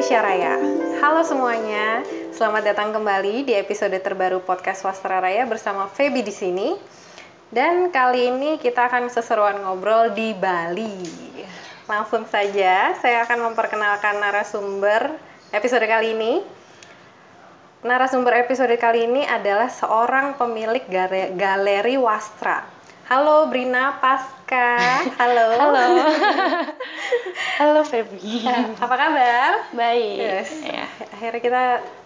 Indonesia Raya. Halo semuanya, selamat datang kembali di episode terbaru podcast Wastra Raya bersama Feby di sini. Dan kali ini kita akan seseruan ngobrol di Bali. Langsung saja, saya akan memperkenalkan narasumber episode kali ini. Narasumber episode kali ini adalah seorang pemilik galeri Wastra. Halo Brina Pasca. Halo. Halo. Halo Feby. Eh, Apa kabar? Baik. Yes. Ya. Akhirnya kita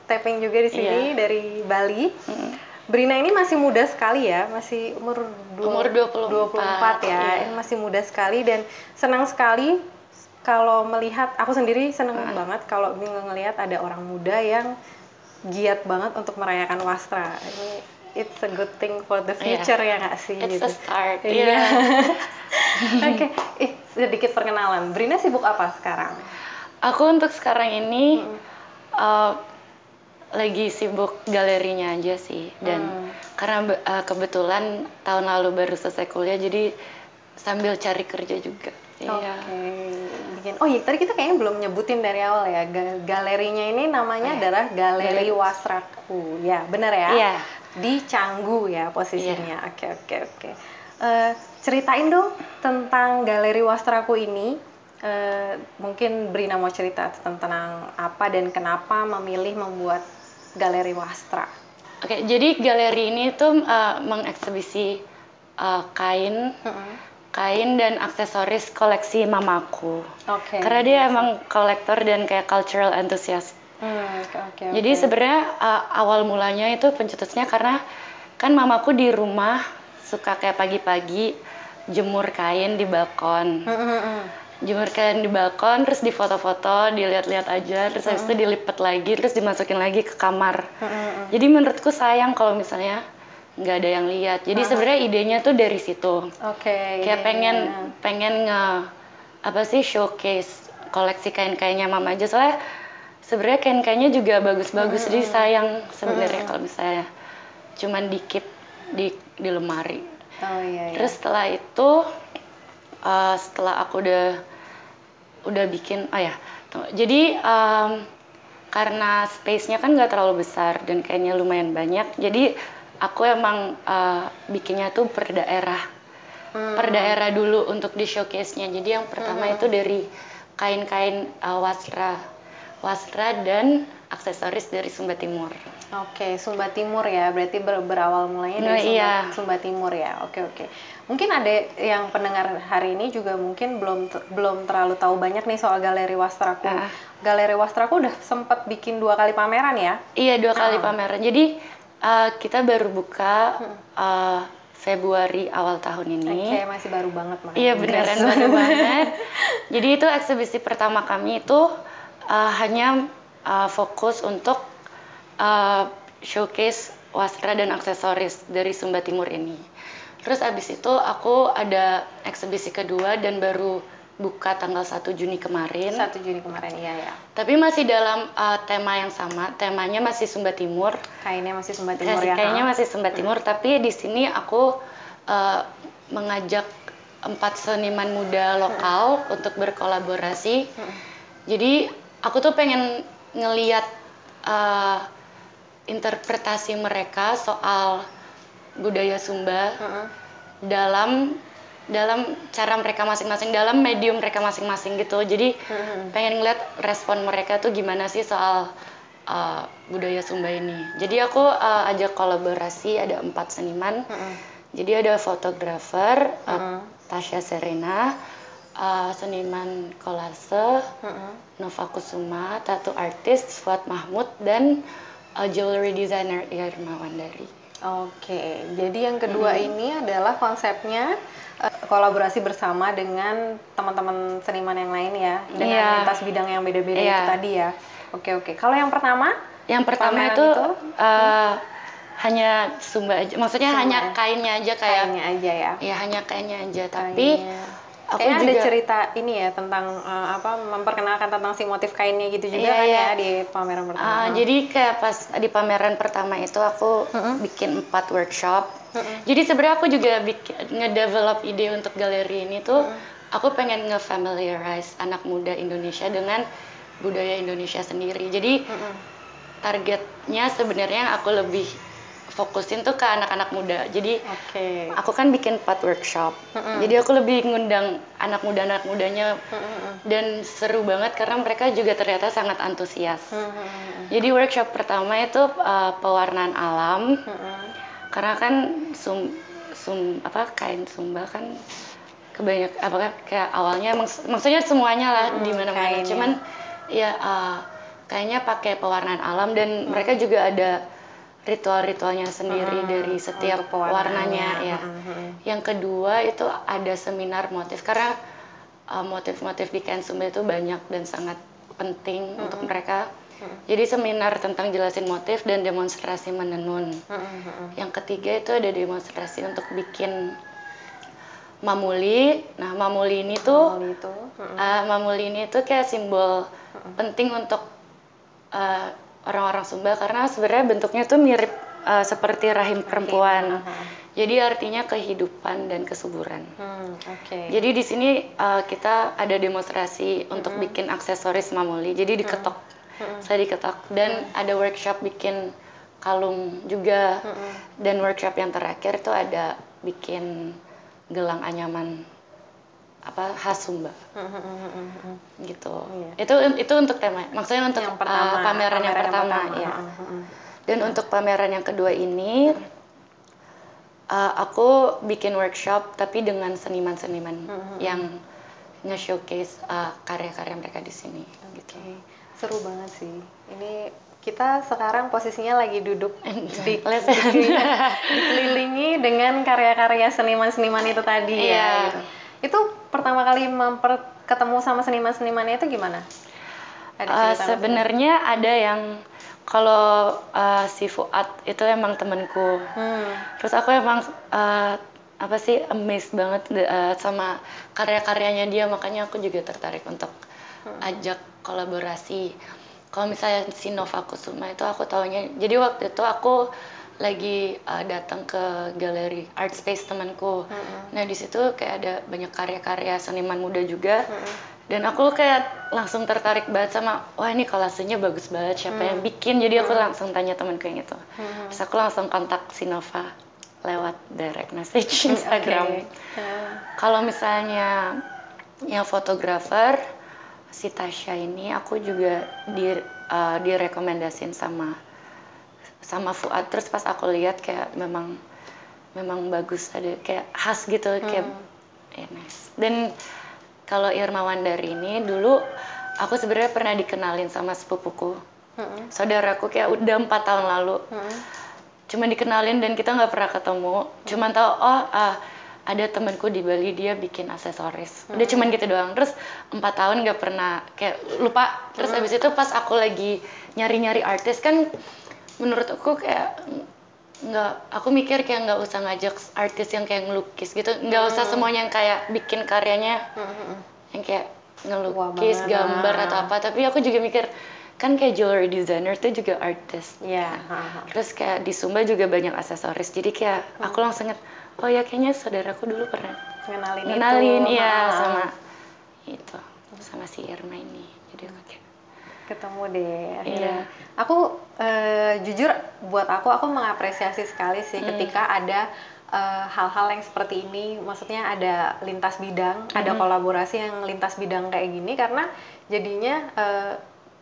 tapping juga di sini Iya. dari Bali. Mm. Brina ini masih muda sekali ya, masih umur dua- Umur 24, 24 ya. iya. Ini masih muda sekali dan senang sekali kalau melihat aku sendiri senang Ah. banget kalau ng- ngelihat ada orang muda yang giat banget untuk merayakan Wastra. Ini it's a good thing for the Iya. future ya nggak sih It's gitu. a start. Iya. Iya. Oke, ih sedikit perkenalan. Brina sibuk apa sekarang? Aku untuk sekarang ini Mm. uh, lagi sibuk galerinya aja sih dan Hmm. karena uh, kebetulan tahun lalu baru selesai kuliah jadi sambil cari kerja juga. Oke, Iya. bikin. Oh iya, tadi kita kayaknya belum nyebutin dari awal ya. Ga- Galerinya ini namanya Iya. adalah Galeri. Wasraku. Ya, benar ya? Iya. Di Canggu ya posisinya. Oke, oke, oke. Eh, ceritain dong tentang Galeri Wastraku ini. Eh, mungkin Brina mau cerita tentang apa dan kenapa memilih membuat Galeri Wastra. Oke, jadi galeri ini tuh uh, mengeksibisi uh, kain, Mm-mm. kain dan aksesoris koleksi mamaku. Oke. Karena dia emang kolektor dan kayak cultural enthusiast. Hmm, oke, Jadi sebenarnya uh, awal mulanya itu pencetusnya karena kan mamaku di rumah suka kayak pagi-pagi jemur kain di balkon. Mm, mm, mm. Jemur kain di balkon terus difoto-foto, dilihat-lihat aja, terus habis itu dilipat lagi, terus dimasukin lagi ke kamar. Jadi menurutku sayang kalau misalnya nggak ada yang lihat. Jadi sebenarnya idenya tuh dari situ. Oke. Kayak iya, pengen iya. pengen nge apa sih showcase koleksi kain-kainnya mama aja soalnya sebenarnya kain-kainnya juga bagus-bagus jadi sayang sebenarnya kalau misalnya cuman dikit di di lemari. Oh iya, iya. Terus setelah itu uh, setelah aku udah udah bikin oh ya jadi um, karena space-nya kan nggak terlalu besar dan kayaknya lumayan banyak jadi aku emang uh, bikinnya tuh per daerah. Hmm. per daerah dulu untuk di showcase-nya. Jadi yang pertama itu dari kain-kain uh, wasra wasra dan aksesoris dari Sumba Timur Oke, Sumba Timur ya. Berarti ber- berawal mulainya Nah, dari Sumba, iya. Sumba Timur ya. Oke, oke. Mungkin ada yang pendengar hari ini juga mungkin belum belum terlalu tahu banyak nih soal Galeri Wastraku. Ah. Galeri Wastraku udah sempat bikin dua kali pameran ya. Iya dua kali Ah. pameran. Jadi uh, kita baru buka uh, Februari awal tahun ini. Oke, masih baru banget makanya. Iya beneran baru banget. Jadi itu eksibisi pertama kami itu uh, hanya uh, fokus untuk uh, showcase wastra dan aksesoris dari Sumba Timur ini. Terus abis itu aku ada eksibisi kedua dan baru buka tanggal 1 Juni kemarin. 1 Juni kemarin iya ya. Tapi masih dalam uh, tema yang sama. Temanya masih Sumba Timur. Kainnya masih Sumba Timur Kasih ya. kayaknya masih Sumba Timur, tapi di sini aku uh, mengajak empat seniman muda lokal untuk berkolaborasi. Jadi aku tuh pengen ngeliat uh, interpretasi mereka soal budaya Sumba Heeh. dalam dalam cara mereka masing-masing dalam medium mereka masing-masing gitu. Jadi pengen ngeliat respon mereka tuh gimana sih soal uh, budaya Sumba ini. Jadi aku uh, ajak kolaborasi ada empat seniman. Jadi ada fotografer uh, Mm-mm. Tasya Serena, uh, seniman kolase Heeh. Nova Kusuma, tattoo artist Fuad Mahmud dan uh, jewelry designer Irma Wandari. Oke, jadi yang kedua ini adalah konsepnya eh, kolaborasi bersama dengan teman-teman seniman yang lain ya, dengan Iya. lintas bidang yang beda-beda Iya. itu tadi ya. Oke oke. Kalau yang pertama, Yang pertama itu, itu? uh, hanya Sumba aja, maksudnya Sumba hanya ya? kainnya aja kayak, kayaknya aja ya. ya hanya kainnya aja. Tapi Kainnya. Aku Kayaknya ada juga cerita ini ya tentang eh, apa memperkenalkan tentang si motif kainnya gitu juga Iya, kan iya. ya di pameran pertama. uh, jadi kayak pas di pameran pertama itu aku Mm-mm. bikin empat workshop. Mm-mm. Jadi sebenarnya aku juga bikin ngedevelop ide untuk galeri ini tuh aku pengen nge-familiarize anak muda Indonesia dengan budaya Indonesia sendiri. Jadi Mm-mm. targetnya sebenarnya aku lebih fokusin tuh ke anak-anak muda. Jadi Oke. aku kan bikin empat workshop. Mm-mm. Jadi aku lebih ngundang anak muda anak mudanya Mm-mm. dan seru banget karena mereka juga ternyata sangat antusias. Mm-mm. Jadi workshop pertama itu uh, pewarnaan alam Mm-mm. karena kan sum, sum apa kain sumba kan kebanyak apa kayak awalnya maks- maksudnya semuanya lah Mm, di mana-mana cuman ya uh, kayaknya pakai pewarnaan alam dan mereka juga ada ritual-ritualnya sendiri Mm, dari setiap warnanya ya. Mm, mm, mm. Yang kedua itu ada seminar motif karena uh, motif-motif di kain sumba itu banyak dan sangat penting untuk mereka. Jadi seminar tentang jelasin motif dan demonstrasi menenun. Yang ketiga itu ada demonstrasi untuk bikin mamuli. Nah, mamuli ini tuh Mall itu. Uh, mamuli ini tuh kayak simbol penting untuk uh, orang-orang Sumba karena sebenarnya bentuknya tuh mirip uh, seperti rahim perempuan. aha. Jadi artinya kehidupan dan kesuburan. Hmm, Oke. Jadi di sini uh, kita ada demonstrasi untuk bikin aksesoris mamuli. Jadi diketok, saya diketok dan ada workshop bikin kalung juga. Dan workshop yang terakhir itu ada bikin gelang anyaman apa khas Sumba Mm, mm. gitu. Iya. Itu itu untuk tema, maksudnya untuk yang uh, pertama pameran, yang pertama, ya. Mm, mm, mm. Dan untuk pameran yang kedua ini, uh, aku bikin workshop tapi dengan seniman-seniman yang nge-showcase uh, karya-karya mereka di sini. Gitu. Oke, seru banget sih. Ini kita sekarang posisinya lagi duduk di, dikelilingi dengan karya-karya seniman-seniman itu tadi ya. Iya. gitu. Itu pertama kali memper ketemu sama seniman-senimannya itu gimana? Ada Uh? Sebenarnya ada yang kalau uh, si Fuad itu emang temenku. Hmm. Terus aku emang uh, apa sih amazed banget uh, sama karya-karyanya dia makanya aku juga tertarik untuk ajak kolaborasi. Kalau misalnya si Nova Kusuma itu aku taunya jadi waktu itu aku lagi uh, datang ke galeri art space temanku. Nah di situ kayak ada banyak karya-karya seniman muda juga. Dan aku kayak langsung tertarik banget sama wah ini kolasenya bagus banget siapa yang bikin. Jadi aku langsung tanya temanku yang itu. Terus aku langsung kontak si Nova lewat direct message Instagram. Oke. Hmm. Kalau misalnya yang fotografer si Tasya ini aku juga di uh, direkomendasin sama sama Fuad. Terus pas aku lihat kayak memang memang bagus ada kayak khas gitu kayak ya nice. Dan kalau Irma Wandari ini dulu aku sebenarnya pernah dikenalin sama sepupuku. Mm-mm. Saudaraku kayak udah empat tahun lalu. Mm-mm. cuma dikenalin dan kita nggak pernah ketemu. Cuman tahu oh ah, ada temanku di Bali dia bikin aksesoris. Udah cuman gitu doang. Terus empat tahun nggak pernah kayak lupa. Terus habis itu pas aku lagi nyari-nyari artis kan menurut aku kayak nggak aku mikir kayak nggak usah ngajak artis yang kayak ngelukis gitu nggak usah semuanya yang kayak bikin karyanya Mm-mm. yang kayak Wah, ngelukis banget. gambar atau apa tapi aku juga mikir kan kayak jewelry designer tuh juga artis Iya. ha-ha. Terus kayak di Sumba juga banyak aksesoris. Jadi kayak aku langsung inget, oh ya kayaknya saudaraku dulu pernah Ngenalin, ngenalin itu. ha-ha. sama itu sama si Irma ini. Jadi aku kayak ketemu deh akhirnya. Iya. Aku eh, jujur buat aku aku mengapresiasi sekali sih Hmm. ketika ada eh, hal-hal yang seperti ini, maksudnya ada lintas bidang, Hmm. ada kolaborasi yang lintas bidang kayak gini karena jadinya eh,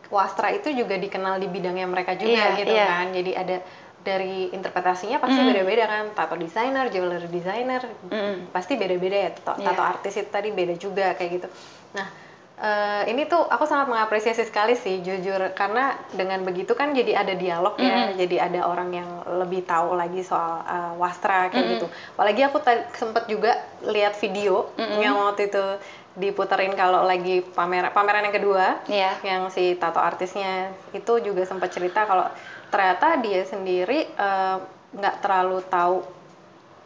Wastra itu juga dikenal di bidangnya mereka juga Iya, gitu iya. kan. Jadi ada dari interpretasinya pasti Mm. beda-beda kan. Tato designer, jewelry designer, Mm. pasti beda-beda ya. Tato, Iya. tato artis itu tadi beda juga kayak gitu. Nah, eh, ini tuh aku sangat mengapresiasi sekali sih jujur karena dengan begitu kan jadi ada dialog ya, Mm-mm. jadi ada orang yang lebih tahu lagi soal eh, wastra kayak Mm-mm. gitu. Apalagi aku tadi sempet juga lihat video Mm-mm. yang waktu itu diputerin kalau lagi pameran pameran yang kedua Iya. yang si tato artisnya itu juga sempat cerita kalau ternyata dia sendiri eh, nggak terlalu tahu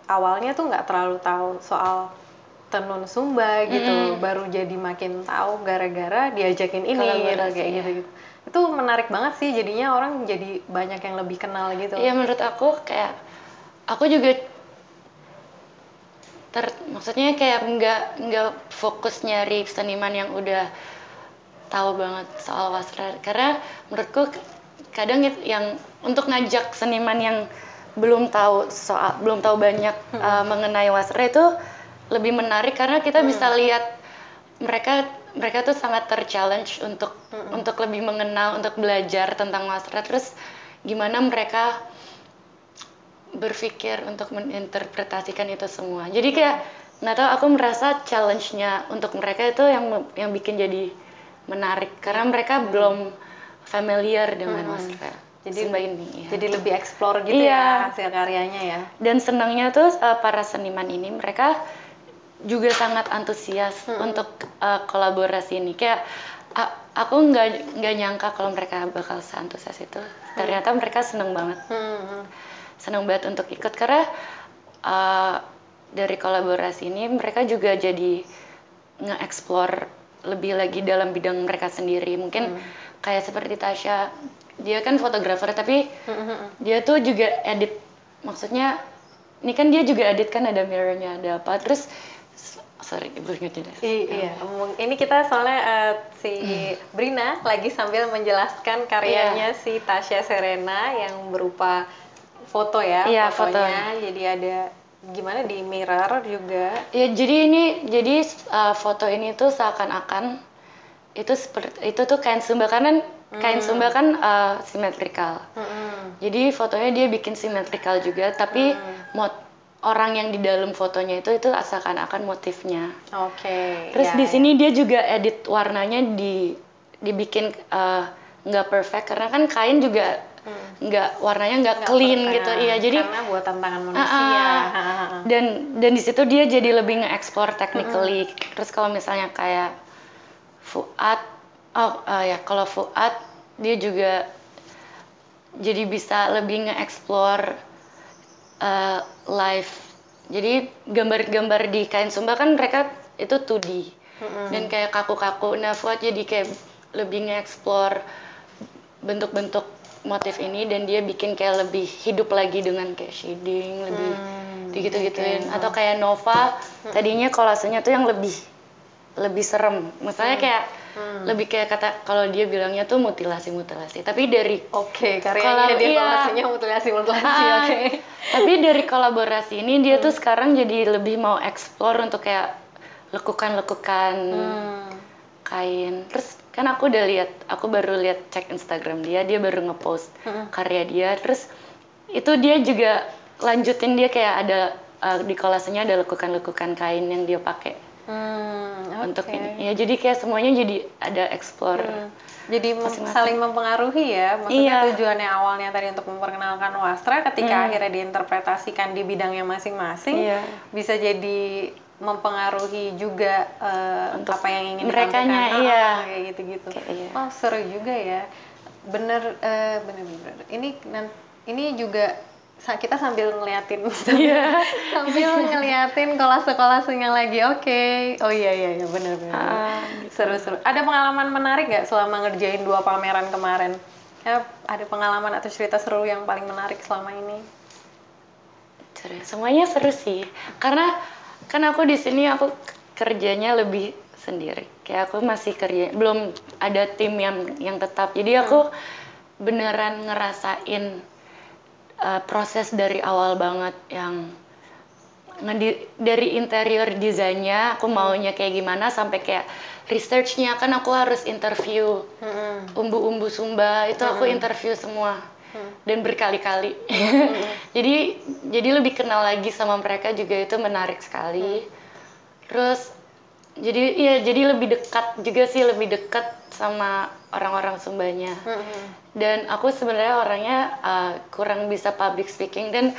awalnya tuh nggak terlalu tahu soal tenun Sumba gitu Mm. baru jadi makin tahu gara-gara diajakin ini gitu, kayak ya. gitu gitu itu menarik banget sih jadinya orang jadi banyak yang lebih kenal gitu Iya menurut aku kayak aku juga ter maksudnya kayak nggak nggak fokus nyari seniman yang udah tahu banget soal wasra karena menurutku kadang it- yang untuk ngajak seniman yang belum tahu soal belum tahu banyak uh, mengenai wasra itu lebih menarik karena kita bisa lihat mereka mereka tuh sangat terchallenge untuk untuk lebih mengenal untuk belajar tentang wasra terus gimana mereka berpikir untuk menginterpretasikan itu semua. Jadi kayak nggak tahu aku merasa challenge-nya untuk mereka itu yang yang bikin jadi menarik. Karena mereka belum familiar dengan wasra Jadi- Sumba ini ya. Jadi lebih explore gitu Iya. ya hasil karyanya ya. dan senangnya tuh uh, para seniman ini mereka juga sangat antusias untuk uh, kolaborasi ini. Kayak aku nggak nggak nyangka kalau mereka bakal seantusias itu. Ternyata mereka seneng banget. Hmm. seneng banget untuk ikut. Karena uh, dari kolaborasi ini mereka juga jadi nge-explore lebih lagi dalam bidang mereka sendiri. Mungkin kayak seperti Tasya dia kan fotografer tapi dia tuh juga edit. Maksudnya ini kan dia juga edit kan ada mirrornya ada apa. Terus sorry ibu ingetin ya. I- iya, ini kita soalnya eh, si Brina lagi sambil menjelaskan karyanya si Tasya Serena yang berupa foto ya, Iya, fotonya. Jadi ada gimana di mirror juga. Ya jadi ini jadi uh, foto ini tuh seakan-akan itu seperti itu tuh kain sumba karena kain sumba kan uh, simetrikal. Mm-mm. Jadi fotonya dia bikin simetrikal juga tapi mot orang yang di dalam fotonya itu itu seakan-akan motifnya. Oke. Terus ya, di ya. sini dia juga edit warnanya di dibikin uh, nggak perfect karena kan kain juga nggak warnanya nggak clean perfect, gitu. Iya jadi karena buatan tangan manusia. Ah, Ha, ha, ha. dan dan di situ dia jadi lebih nge-explore technically terus kalau misalnya kayak Fuad oh eh, ya kalau Fuad dia juga jadi bisa lebih nge-explore eh, live. Jadi gambar-gambar di kain sumba kan mereka itu 2D dan kayak kaku-kaku. Nah Fuad jadi kayak lebih nge-explore bentuk-bentuk motif ini dan dia bikin kayak lebih hidup lagi dengan kayak shading lebih Hmm, digitu-gituin. atau kayak Nova tadinya kolasenya tuh yang lebih lebih serem. Misalnya kayak lebih kayak kata kalau dia bilangnya tuh mutilasi mutilasi tapi dari Oke, karyanya Kalau- dia iya. mutilasi mutilasi. Ah, Oke. tapi dari kolaborasi ini dia tuh sekarang jadi lebih mau explore untuk kayak lekukan-lekukan Hmm. kain terus kan aku udah lihat aku baru lihat cek Instagram dia dia baru ngepost karya dia terus itu dia juga lanjutin dia kayak ada uh, di kolasenya ada lekukan-lekukan kain yang dia pakai Hmm, untuk oke. ini ya jadi kayak semuanya jadi ada explore Hmm. Jadi mem- Masing-masing. saling mempengaruhi ya. Maksudnya Iya. tujuannya awalnya tadi untuk memperkenalkan wastra, ketika akhirnya diinterpretasikan di bidangnya masing-masing, Iya. bisa jadi mempengaruhi juga eh, Untuk apa yang ingin merekanya, ditampilkan. iya. Ah, kayak gitu-gitu. Kayak iya. Oh seru juga ya. Bener, eh, bener, bener. Ini ini juga kita sambil ngeliatin Iya. sambil ngeliatin kolase-kolase yang lagi oke oh iya iya iya bener bener Ah, seru-seru ada pengalaman menarik nggak selama ngerjain dua pameran kemarin ya ada pengalaman atau cerita seru yang paling menarik selama ini Seru. Semuanya seru sih. Karena kan aku di sini aku kerjanya lebih sendiri. Kayak aku masih kerja belum ada tim yang yang tetap. Jadi aku beneran ngerasain uh, proses dari awal banget yang dari interior desainnya aku maunya kayak gimana sampai kayak researchnya kan aku harus interview umbu-umbu sumba itu aku interview semua. Dan berkali-kali. Jadi jadi lebih kenal lagi sama mereka juga itu menarik sekali. Terus jadi iya jadi lebih dekat juga sih lebih dekat sama orang-orang sumbanya dan aku sebenarnya orangnya uh, kurang bisa public speaking dan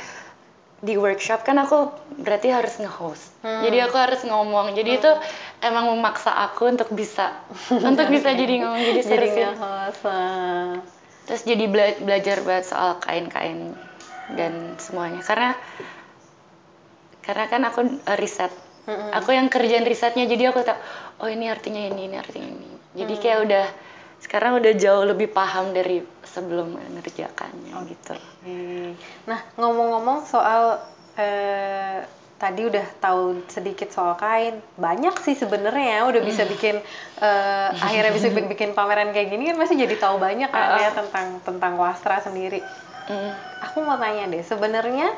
di workshop kan aku berarti harus nge-host. Jadi aku harus ngomong. Jadi itu emang memaksa aku untuk bisa untuk bisa jadi ngomong. Jadi seru jadi nge-host. Terus jadi bela- belajar banget soal kain-kain dan semuanya. Karena karena kan aku uh, riset. Aku yang kerjaan risetnya jadi aku tahu oh ini artinya ini, ini artinya ini. Jadi kayak udah sekarang udah jauh lebih paham dari sebelum mengerjakannya gitu. Oke. Nah, ngomong-ngomong soal eh, tadi udah tahu sedikit soal kain banyak sih sebenarnya ya, udah bisa bikin eh, akhirnya bisa bi- bikin pameran kayak gini kan pasti jadi tahu banyak kan ya tentang tentang wastra sendiri Mm. aku mau tanya deh sebenarnya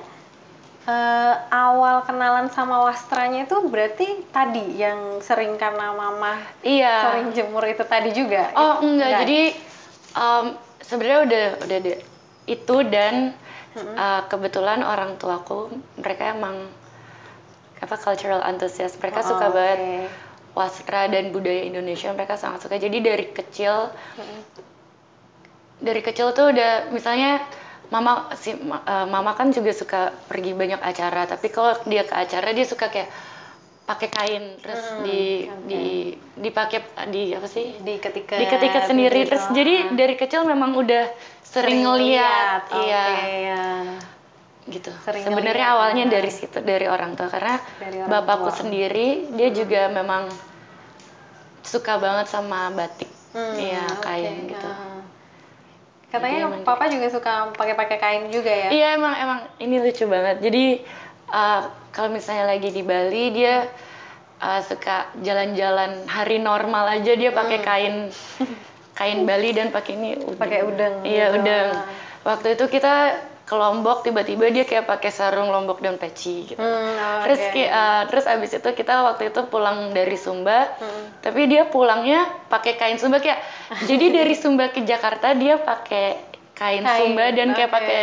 eh, awal kenalan sama wastranya itu berarti tadi yang sering karena mama Iya. sering jemur itu tadi juga Oh enggak, Enggak. jadi um, sebenarnya udah udah ada itu dan uh, kebetulan orang tuaku mereka emang apa cultural enthusiast, mereka Oh, suka oke. banget wasra dan budaya Indonesia, mereka sangat suka. Jadi dari kecil dari kecil tuh udah misalnya mama si uh, mama kan juga suka pergi banyak acara, tapi kalau dia ke acara dia suka kayak pakai kain terus Hmm, di di dipakai di apa sih diketiket diketiket sendiri gitu. terus jadi Ah. dari kecil memang udah sering, ngeliat oke, iya ya. gitu Sering sebenarnya ngeliat, awalnya ya. dari situ dari orang tua karena Dari orang bapakku tua. sendiri dia juga memang suka banget sama batik Hmm, iya kain gitu Ah. Katanya papa juga suka pakai-pakai kain juga ya? Iya emang emang ini lucu banget. Jadi uh, kalau misalnya lagi di Bali dia uh, suka jalan-jalan hari normal aja dia pakai kain kain Bali dan pakai ini udeng. Pakai udeng Iya gitu. udeng. Ah. Waktu itu kita ke Lombok tiba-tiba dia kayak pakai sarung Lombok dan peci gitu. Hmm, oh, Terus uh, terus abis itu kita waktu itu pulang dari Sumba, Hmm. tapi dia pulangnya pakai kain Sumba kayak jadi dari Sumba ke Jakarta dia pakai kain, Kain, Sumba dan kayak oke. pakai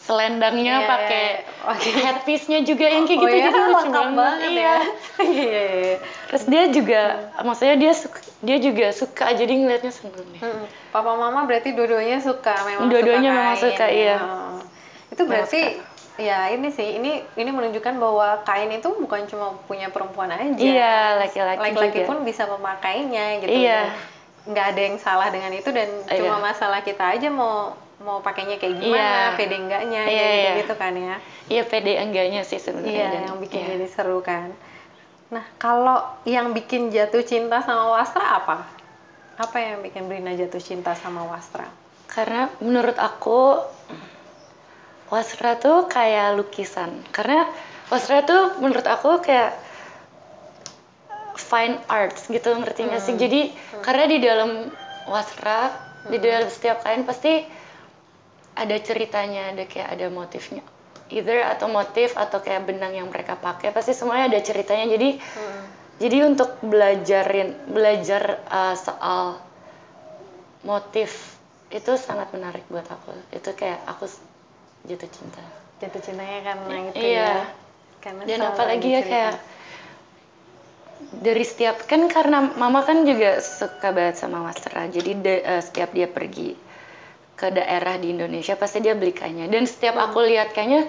selendangnya, Iya, pakai iya. Oke. headpiece-nya juga yang kayak oh gitu iya, gitu lucu banget. banget iya. ya. Iya, iya. Terus dia juga maksudnya dia suka, dia juga suka jadi ngelihatnya seneng deh. Mm-mm. Papa mama berarti dua-duanya suka memang Dua-duanya memang suka, ya. iya. Oh. Itu berarti ya ini sih ini ini menunjukkan bahwa kain itu bukan cuma punya perempuan aja. Iya, laki-laki Laki-laki juga. pun bisa memakainya gitu. Iya. Nggak ada yang salah dengan itu dan cuma Iya. masalah kita aja mau mau pakainya kayak gimana, Iya. pede enggaknya, Iya, kayak iya. gitu-gitu kan ya. Iya pede enggaknya sih sebenarnya. Iya, dan- yang bikin iya. jadi seru kan. Nah, kalau yang bikin jatuh cinta sama Wastra apa? Apa yang bikin Brina jatuh cinta sama Wastra? Karena menurut aku wasra tuh kayak lukisan. Karena wasra tuh menurut aku kayak fine arts gitu ngerti nggak sih? Jadi karena di dalam wasra, di dalam setiap kain pasti ada ceritanya, ada kayak ada motifnya. Either atau motif atau kayak benang yang mereka pakai pasti semuanya ada ceritanya. Jadi jadi untuk belajarin belajar uh, soal motif itu sangat menarik buat aku. Itu kayak aku jatuh cinta. Jatuh cintanya karena itu Iya. ya. Karena Dan apalagi ya kayak dari setiap kan karena mama kan juga suka banget sama wastra. Jadi de- eh, setiap dia pergi ke daerah di Indonesia pasti dia beli. Dan setiap Hmm. aku lihat kayaknya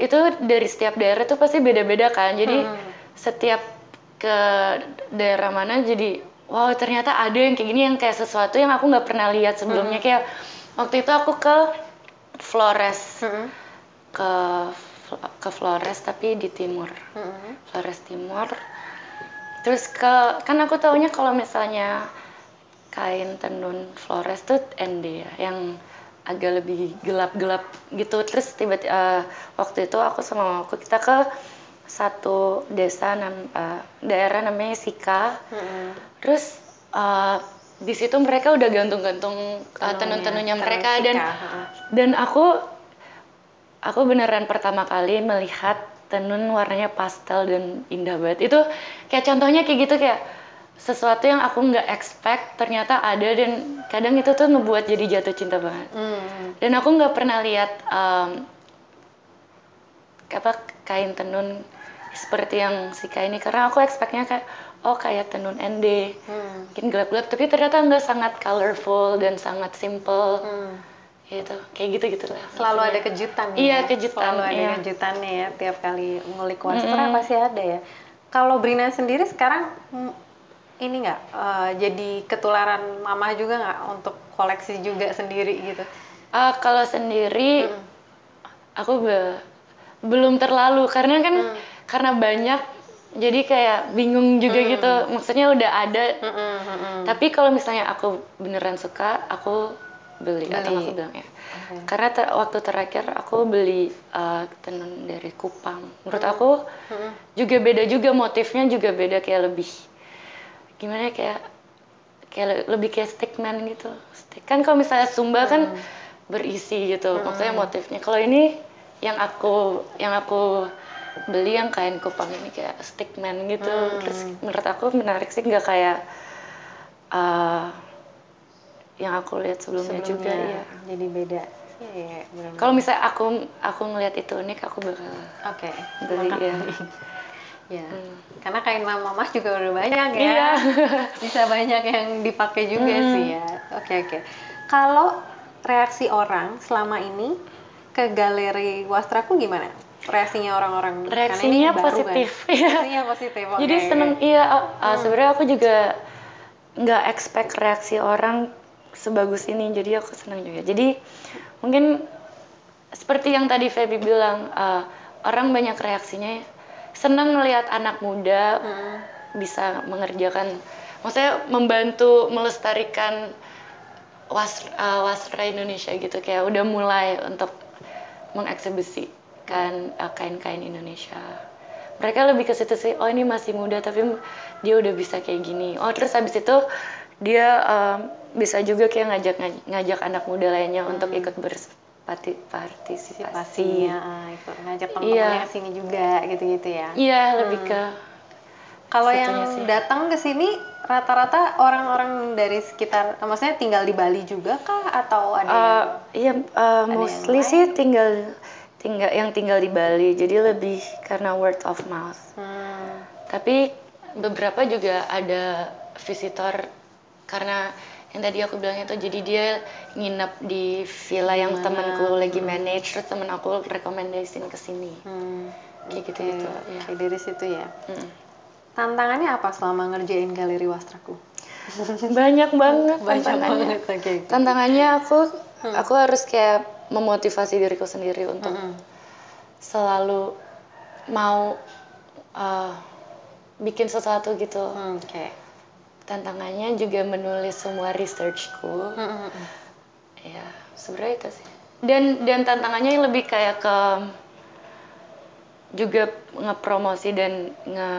itu dari setiap daerah tuh pasti beda-beda kan. Jadi Hmm. setiap ke daerah mana jadi wow ternyata ada yang kayak gini yang kayak sesuatu yang aku nggak pernah lihat sebelumnya Hmm. kayak waktu itu aku ke Flores Mm-mm. ke ke Flores tapi di timur Mm-mm. Flores Timur terus ke kan aku taunya kalau misalnya kain tenun Flores tuh ND ya yang agak lebih gelap-gelap gitu terus tiba-tiba waktu itu aku sama aku kita ke satu desa nam, eh, daerah namanya Sika Mm-mm. terus eh, di situ mereka udah gantung-gantung Tenunnya, tenun-tenunnya tenun mereka Sika, dan dan aku aku beneran pertama kali melihat tenun warnanya pastel dan indah banget. Itu kayak contohnya kayak gitu kayak sesuatu yang aku nggak expect ternyata ada dan kadang itu tuh ngebuat jadi jatuh cinta banget. Mm. dan aku nggak pernah lihat em, apa kain tenun seperti yang Sika ini karena aku expectnya kayak oh kayak tenun ND Mm. mungkin gelap-gelap tapi ternyata nggak sangat colorful dan sangat simple Mm. gitu kayak gitu gitu lah Selalu ada kejutan ya. Iya, kejutan, Selalu ada iya. kejutannya ya tiap kali ngulik wastra Mm-mm. pasti ada ya. Kalau Brina sendiri sekarang mm, ini nggak eh, jadi ketularan mama juga nggak untuk koleksi juga sendiri gitu? Ah, kalau sendiri Mm. aku be- belum terlalu karena kan Hmm. karena banyak jadi kayak bingung juga Hmm. gitu maksudnya udah ada Mm-mm, mm-mm. tapi kalau misalnya aku beneran suka aku beli, atau Beli. aku bilang ya. Oke. Karena ter- waktu terakhir aku beli uh, tenun dari Kupang. Menurut Hmm. aku Mm-mm. juga beda juga motifnya juga beda kayak lebih gimana ya, kayak kayak le- lebih kayak stickman gitu. Stick kan kalau misalnya Sumba kan Hmm. berisi gitu, maksudnya motifnya. Kalau ini yang aku yang aku beli yang kain Kupang ini kayak stickman gitu. Hmm. Terus menurut aku menarik sih nggak kayak uh, yang aku lihat sebelumnya, juga Sebelumnya, ya. Jadi beda. Iya, benar-benar. Kalau misalnya aku aku ngelihat itu unik, aku bakal Oke. Beli, makan. ya. Ya. Karena kain mama mas juga udah banyak ya. Iya. Bisa banyak yang dipakai juga Mm. sih ya. Oke oke. Kalau reaksi orang selama ini ke galeri wastraku gimana? Reaksinya orang-orang? Karena Reaksinya ini baru positif, Kan? iya. Reaksinya positif. oke, Jadi seneng iya. uh, uh, Sebenarnya aku juga nggak expect reaksi orang sebagus ini. Jadi aku senang juga. Jadi mungkin seperti yang tadi Feby bilang, uh, orang banyak reaksinya senang melihat anak muda Mm. bisa mengerjakan, maksudnya membantu melestarikan was, uh, wasra Indonesia gitu kayak udah mulai untuk mengeksibisikan uh, kain-kain Indonesia. Mereka lebih ke situ sih, oh ini masih muda tapi dia udah bisa kayak gini. Oh terus habis itu dia um, bisa juga kayak ngajak ngajak anak muda lainnya untuk ikut berpartisipasi. Pastinya ah, ikut ngajak Iya. teman-temannya ke sini juga gitu-gitu ya. Iya lebih ke Kalau yang sih. datang ke sini rata-rata orang-orang dari sekitar, maksudnya tinggal di Bali juga kah atau ada yang Uh, iya, uh, yang mostly lain? sih tinggal tinggal yang tinggal di Bali. Jadi lebih karena word of mouth. Hmm, Tapi beberapa juga ada visitor karena yang tadi aku bilang itu jadi dia nginep di villa yang Gimana? temanku lagi manage terus temen aku rekomendasiin ke sini. hmm, Kayak oke, gitu-gitu, ya. oke, dari situ ya. Mm. Tantangannya apa selama ngerjain galeri wastraku? Banyak banget Banyak tantangannya. banget. Tantangannya aku aku harus kayak memotivasi diriku sendiri untuk Mm-mm. selalu mau uh, bikin sesuatu gitu. Hmm, Oke. Tantangannya juga menulis semua researchku. Hmm, hmm, hmm. Ya, sebenarnya itu sih. Dan dan tantangannya yang lebih kayak ke juga ngepromosi dan nge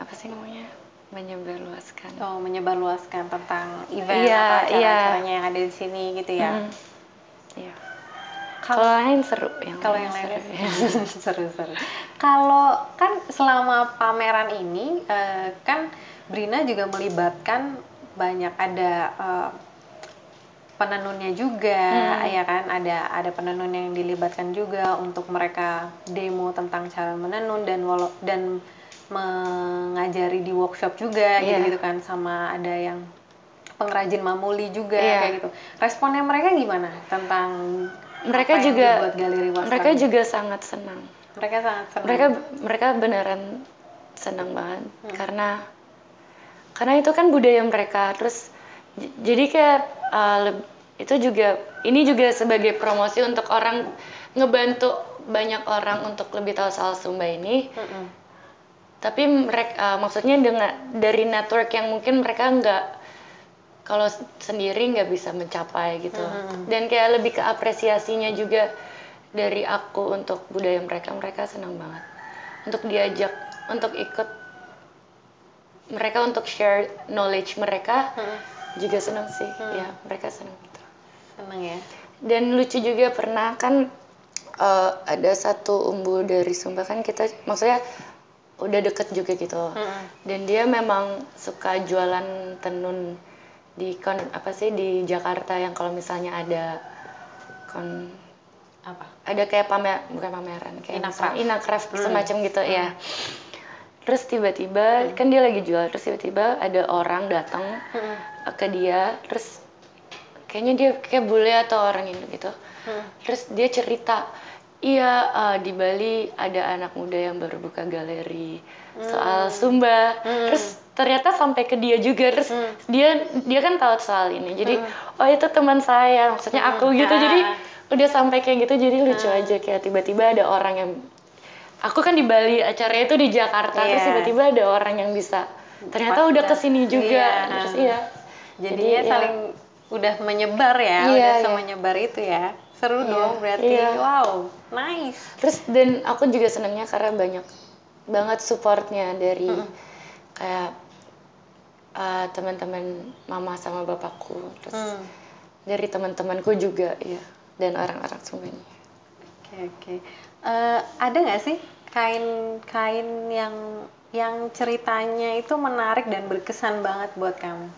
apa sih namanya menyebarluaskan. Oh, menyebarluaskan tentang event Iya, atau iya. acara-acaranya yang ada di sini gitu ya. Mm. Iya. Kalau lain seru yang Kalau yang seru, lainnya ya. seru-seru. Kalau kan selama pameran ini eh, kan Brina juga melibatkan banyak ada eh, penenunnya juga, Hmm. ya kan? Ada ada penenun yang dilibatkan juga untuk mereka demo tentang cara menenun dan walau dan mengajari di workshop juga Iya. gitu-gitu kan sama ada yang pengrajin mamuli juga Iya. kayak gitu. Responnya mereka gimana tentang mereka juga mereka juga sangat senang. mereka sangat senang. mereka mereka beneran senang banget Hmm. karena karena itu kan budaya mereka terus jadi kayak uh, itu juga ini juga sebagai promosi untuk orang ngebantu banyak orang untuk lebih tahu soal Sumba ini Mm-mm. tapi mereka maksudnya dengan dari network yang mungkin mereka nggak kalau sendiri nggak bisa mencapai gitu Hmm. dan kayak lebih ke apresiasinya juga dari aku untuk budaya mereka mereka senang banget untuk diajak untuk ikut mereka untuk share knowledge mereka Mm-mm. juga senang sih ya mereka senang gitu Senang ya. dan lucu juga pernah kan eh, ada satu umbu dari Sumba kan kita maksudnya udah deket juga gitu Mm-mm. dan dia memang suka jualan tenun di kon apa sih di Jakarta yang kalau misalnya ada kon Apa? ada kayak pamer bukan pameran kayak Inacraft. misalnya Inacraft Hmm. semacam gitu ya terus tiba-tiba kan dia lagi jual terus tiba-tiba ada orang datang Mm-mm. ke dia terus kayaknya dia kayak bule atau orang Indo gitu Mm. terus dia cerita iya eh, di Bali ada anak muda yang baru buka galeri soal Sumba Hmm. terus ternyata sampai ke dia juga terus Hmm. dia dia kan tahu soal ini jadi oh itu teman saya maksudnya aku gitu Ah. jadi udah sampai kayak gitu jadi lucu aja kayak tiba-tiba ada orang yang aku kan di Bali acaranya itu di Jakarta terus Iya. tiba-tiba ada orang yang bisa ternyata Pas udah ke sini juga iya. terus iya Jadinya Jadi, ya, saling udah menyebar ya, Iya, udah iya. semenyebar itu ya. Seru Iya, dong berarti. iya. Wow, nice. Terus dan aku juga senangnya karena banyak banget supportnya dari kayak uh, teman-teman mama sama bapakku, terus Hmm. dari teman-temanku juga ya dan orang-orang semuanya. Oke oke. Eh, ada nggak sih kain-kain yang yang ceritanya itu menarik dan berkesan banget buat kamu?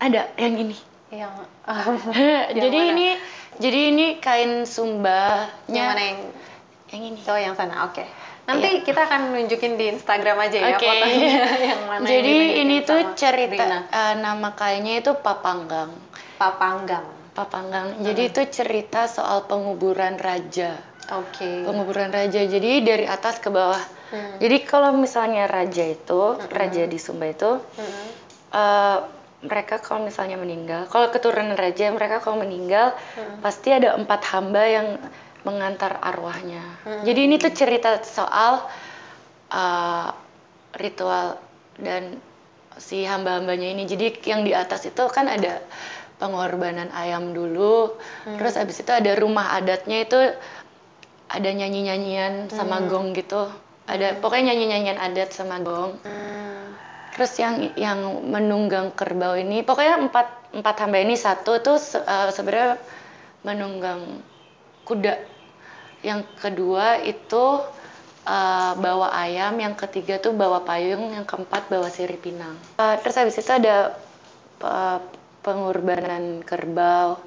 Ada yang ini. Yang jadi mana? ini jadi ini kain sumbanya yang mana yang yang ini. oh yang sana? Oke. Nanti kita akan nunjukin di Instagram aja ya. Oke. fotonya yang mana. Jadi ini tuh cerita Rina. uh, nama kainnya itu Papanggang. Papanggang. Papanggang. Jadi itu cerita soal penguburan raja. Oke. Penguburan raja. Jadi dari atas ke bawah. Hmm. Jadi kalau misalnya raja itu, raja di Sumba itu, Mm-mm. eh, mereka kalau misalnya meninggal, kalau keturunan raja mereka kalau meninggal pasti ada empat hamba yang mengantar arwahnya. Jadi ini tuh cerita soal eh, ritual dan si hamba-hambanya ini. Jadi yang di atas itu kan ada pengorbanan ayam dulu, terus abis itu ada rumah adatnya itu ada nyanyi-nyanyian sama gong gitu. Ada pokoknya nyanyi-nyanyian adat sama gong. Hmm. Terus yang yang menunggang kerbau ini, pokoknya empat empat hamba ini satu tuh eh, sebenarnya menunggang kuda. Yang kedua itu eh, bawa ayam, yang ketiga tuh bawa payung, yang keempat bawa sirip pinang. Eh, terus habis itu ada eh, pengorbanan kerbau.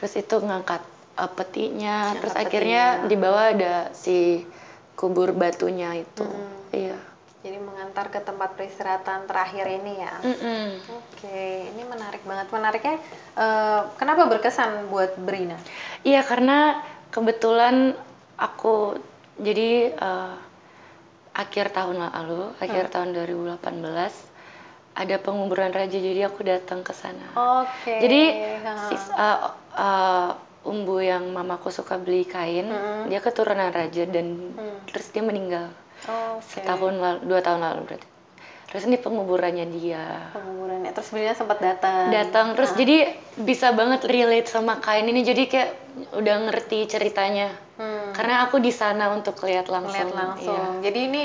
Terus itu ngangkat eh, petinya, Ngangkat terus petinya. akhirnya di bawah ada si kubur batunya itu. Iya. Jadi mengantar ke tempat peristirahatan terakhir ini ya. Mm-mm. Oke, ini menarik banget. Menariknya, eh, kenapa berkesan buat Brina? Iya karena kebetulan aku jadi eh, akhir tahun lalu, akhir tahun 2018 ada penguburan raja jadi aku datang ke sana. Oke. Jadi ha. sis- eh, eh, umbu yang mamaku suka beli kain, Mm-mm. dia keturunan raja dan Hmm. terus dia meninggal Oke. setahun lalu, dua tahun lalu berarti. Terus ini penguburannya dia. Penguburannya. Terus Brina sempat datang. datang terus jadi bisa banget relate sama kain ini jadi kayak udah ngerti ceritanya Hmm. karena aku di sana untuk lihat langsung Lihat langsung. Iya. Jadi ini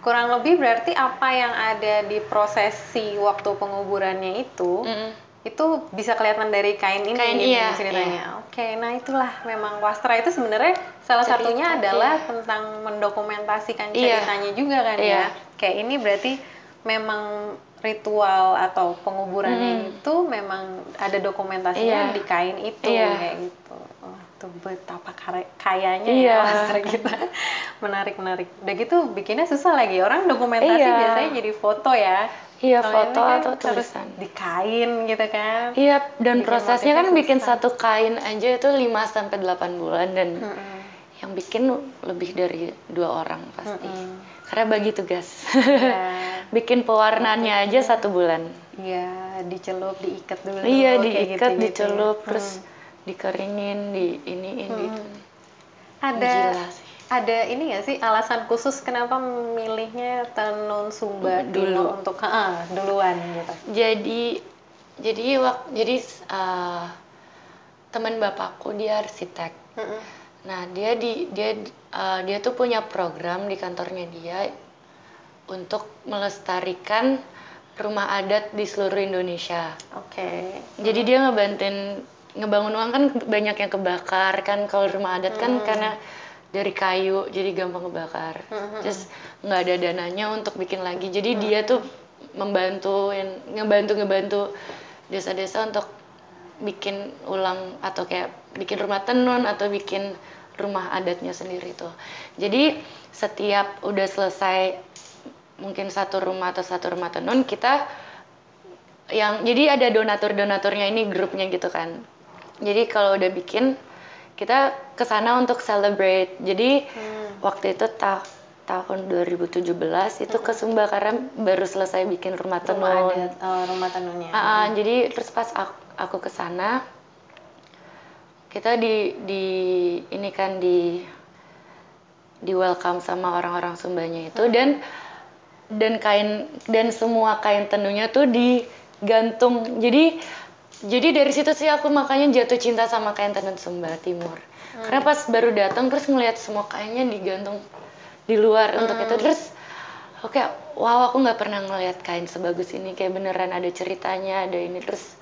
kurang lebih berarti apa yang ada di prosesi waktu penguburannya itu Mm-mm. itu bisa kelihatan dari kain ini Kain, gitu iya, ceritanya. Oke, nah itulah memang wastra itu sebenarnya salah Cerita, satunya adalah iya. tentang mendokumentasikan Iya. ceritanya juga kan Iya. ya. Kayak ini berarti memang ritual atau penguburannya itu memang ada dokumentasinya Iya. di kain itu Iya. kayak gitu. Wah, tuh betapa kayanya Iya. ya wastra kita. menarik menarik. Udah gitu bikinnya susah lagi. Orang dokumentasi Iya. biasanya jadi foto ya. Iya, ini foto kan atau tulisan. di kain gitu kan. iya dan Bikin prosesnya kan motifnya bikin susah. satu kain aja itu 5 sampai 8 bulan dan Mm-mm. yang bikin lebih dari dua orang pasti Mm-mm. Karena bagi tugas Iya. bikin pewarnaannya aja satu bulan Iya, dicelup, diikat dulu. iya diikat gitu-gitu ya. dicelup terus Hmm. dikeringin di iniin gitu Ada Gila sih. ada ini nggak sih alasan khusus kenapa memilihnya tenun Sumba Dulu. Timur untuk ah, duluan gitu. jadi jadi wak jadi uh, teman bapakku dia arsitek Mm-mm. Nah dia di dia uh, dia tuh punya program di kantornya dia untuk melestarikan rumah adat di seluruh Indonesia. Oke. jadi dia ngebantuin ngebangun uang kan banyak yang kebakar kan kalau rumah adat kan karena dari kayu jadi gampang kebakar. Terus nggak ada dananya untuk bikin lagi. Jadi dia tuh membantuin ngebantu ngebantu desa-desa untuk bikin ulang atau kayak bikin rumah tenun atau bikin rumah adatnya sendiri tuh jadi setiap udah selesai mungkin satu rumah atau satu rumah tenun kita yang jadi ada donatur-donaturnya ini grupnya gitu kan. Jadi kalau udah bikin kita ke sana untuk celebrate. Jadi waktu itu ta- tahun 2017 itu ke Sumba karena baru selesai bikin rumah tenun. Rumah adat, oh, rumah tenunnya. Ah, ah, jadi terus pas aku, aku ke sana kita di di ini kan di di welcome sama orang-orang Sumbanya itu. Dan dan kain dan semua kain tenunnya tuh digantung. Jadi jadi dari situ sih aku makanya jatuh cinta sama kain tenun Sumba Timur. Karena pas baru datang terus ngeliat semua kainnya digantung di luar untuk itu. Terus oke wow aku nggak pernah ngeliat kain sebagus ini. Kayak beneran ada ceritanya ada ini. Terus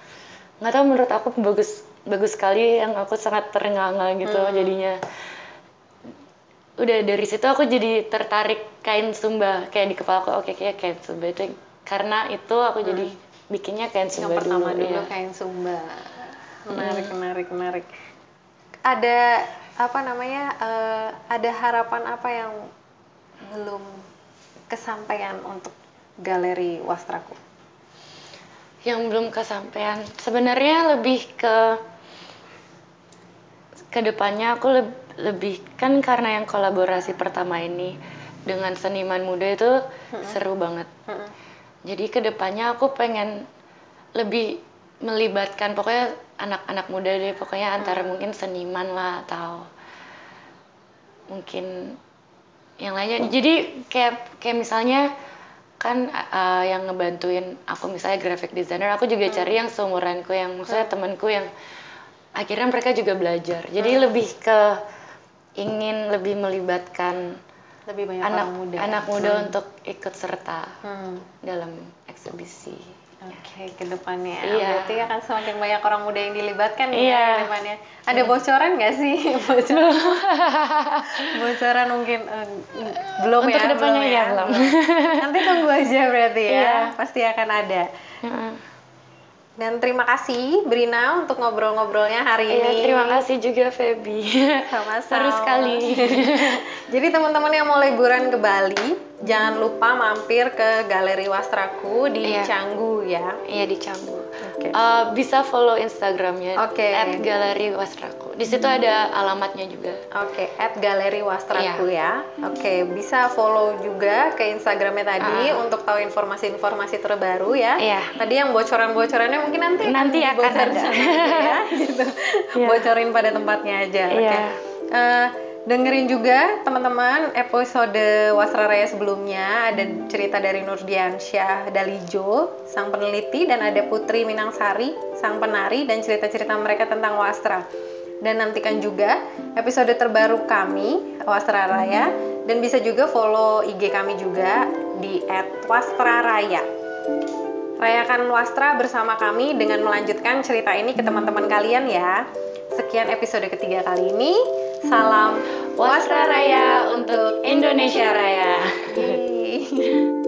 nggak tahu menurut aku bagus bagus sekali yang aku sangat terengah-engah gitu jadinya udah dari situ aku jadi tertarik kain sumba kayak di kepala aku oke kayak kain sumba itu karena itu aku jadi bikinnya kain Yang sumba pertama dulu, dulu ya. kain Sumba. Menarik, menarik, menarik. Ada apa namanya? eh, ada harapan apa yang belum kesampaian untuk galeri Wastraku? Yang belum kesampaian. Sebenarnya lebih ke ke depannya aku leb- lebih kan karena yang kolaborasi pertama ini dengan seniman muda itu seru banget. Mm-mm. jadi ke depannya aku pengen lebih melibatkan pokoknya anak-anak muda deh pokoknya antara mungkin seniman lah atau mungkin yang lainnya. Jadi kayak kayak misalnya kan uh, yang ngebantuin aku misalnya graphic designer aku juga cari yang seumuranku yang maksudnya temanku yang akhirnya mereka juga belajar. Jadi lebih ke ingin lebih melibatkan Lebih banyak anak orang muda. anak muda untuk ikut serta Hmm. dalam eksibisi Oke, ke depannya. Iya. Berarti akan semakin banyak orang muda yang dilibatkan ya Iya. ke depannya. Ada bocoran nggak sih? bocoran. bocoran mungkin eh, belum Untuk ya. ke depannya belum ya, belum. Nanti tunggu aja berarti ya. Iya. Pasti akan ada. Heeh. Dan terima kasih Brina untuk ngobrol-ngobrolnya hari Iya, ini. terima kasih juga Feby. Sama-sama. Seru sekali. Jadi teman-teman yang mau liburan ke Bali, jangan lupa mampir ke Galeri Wastraku di Iya. Canggu ya. Iya di Canggu. Oke. Eh, bisa follow Instagramnya Oke. at Galeri Wastraku. Di situ ada alamatnya juga. Oke, at Galeri Wastraku Iya. ya. Oke, bisa follow juga ke Instagramnya tadi Ah. untuk tahu informasi-informasi terbaru ya. Iya. Tadi yang bocoran-bocorannya mungkin nanti Nanti akan ada. ya, gitu. Iya. Bocorin pada tempatnya aja. Oke. Iya. Eh, dengerin juga teman-teman episode Wasra Raya sebelumnya ada cerita dari Nurdiansyah Dalijo, sang peneliti dan ada Putri Minangsari, sang penari dan cerita-cerita mereka tentang Wastra. Dan nantikan juga episode terbaru kami Wastra Raya dan bisa juga follow IG kami juga di @wastraraya. Rayakan Wastra bersama kami dengan melanjutkan cerita ini ke teman-teman kalian ya. Sekian episode ketiga kali ini. Salam Wasra Raya untuk Indonesia Raya. Yeay.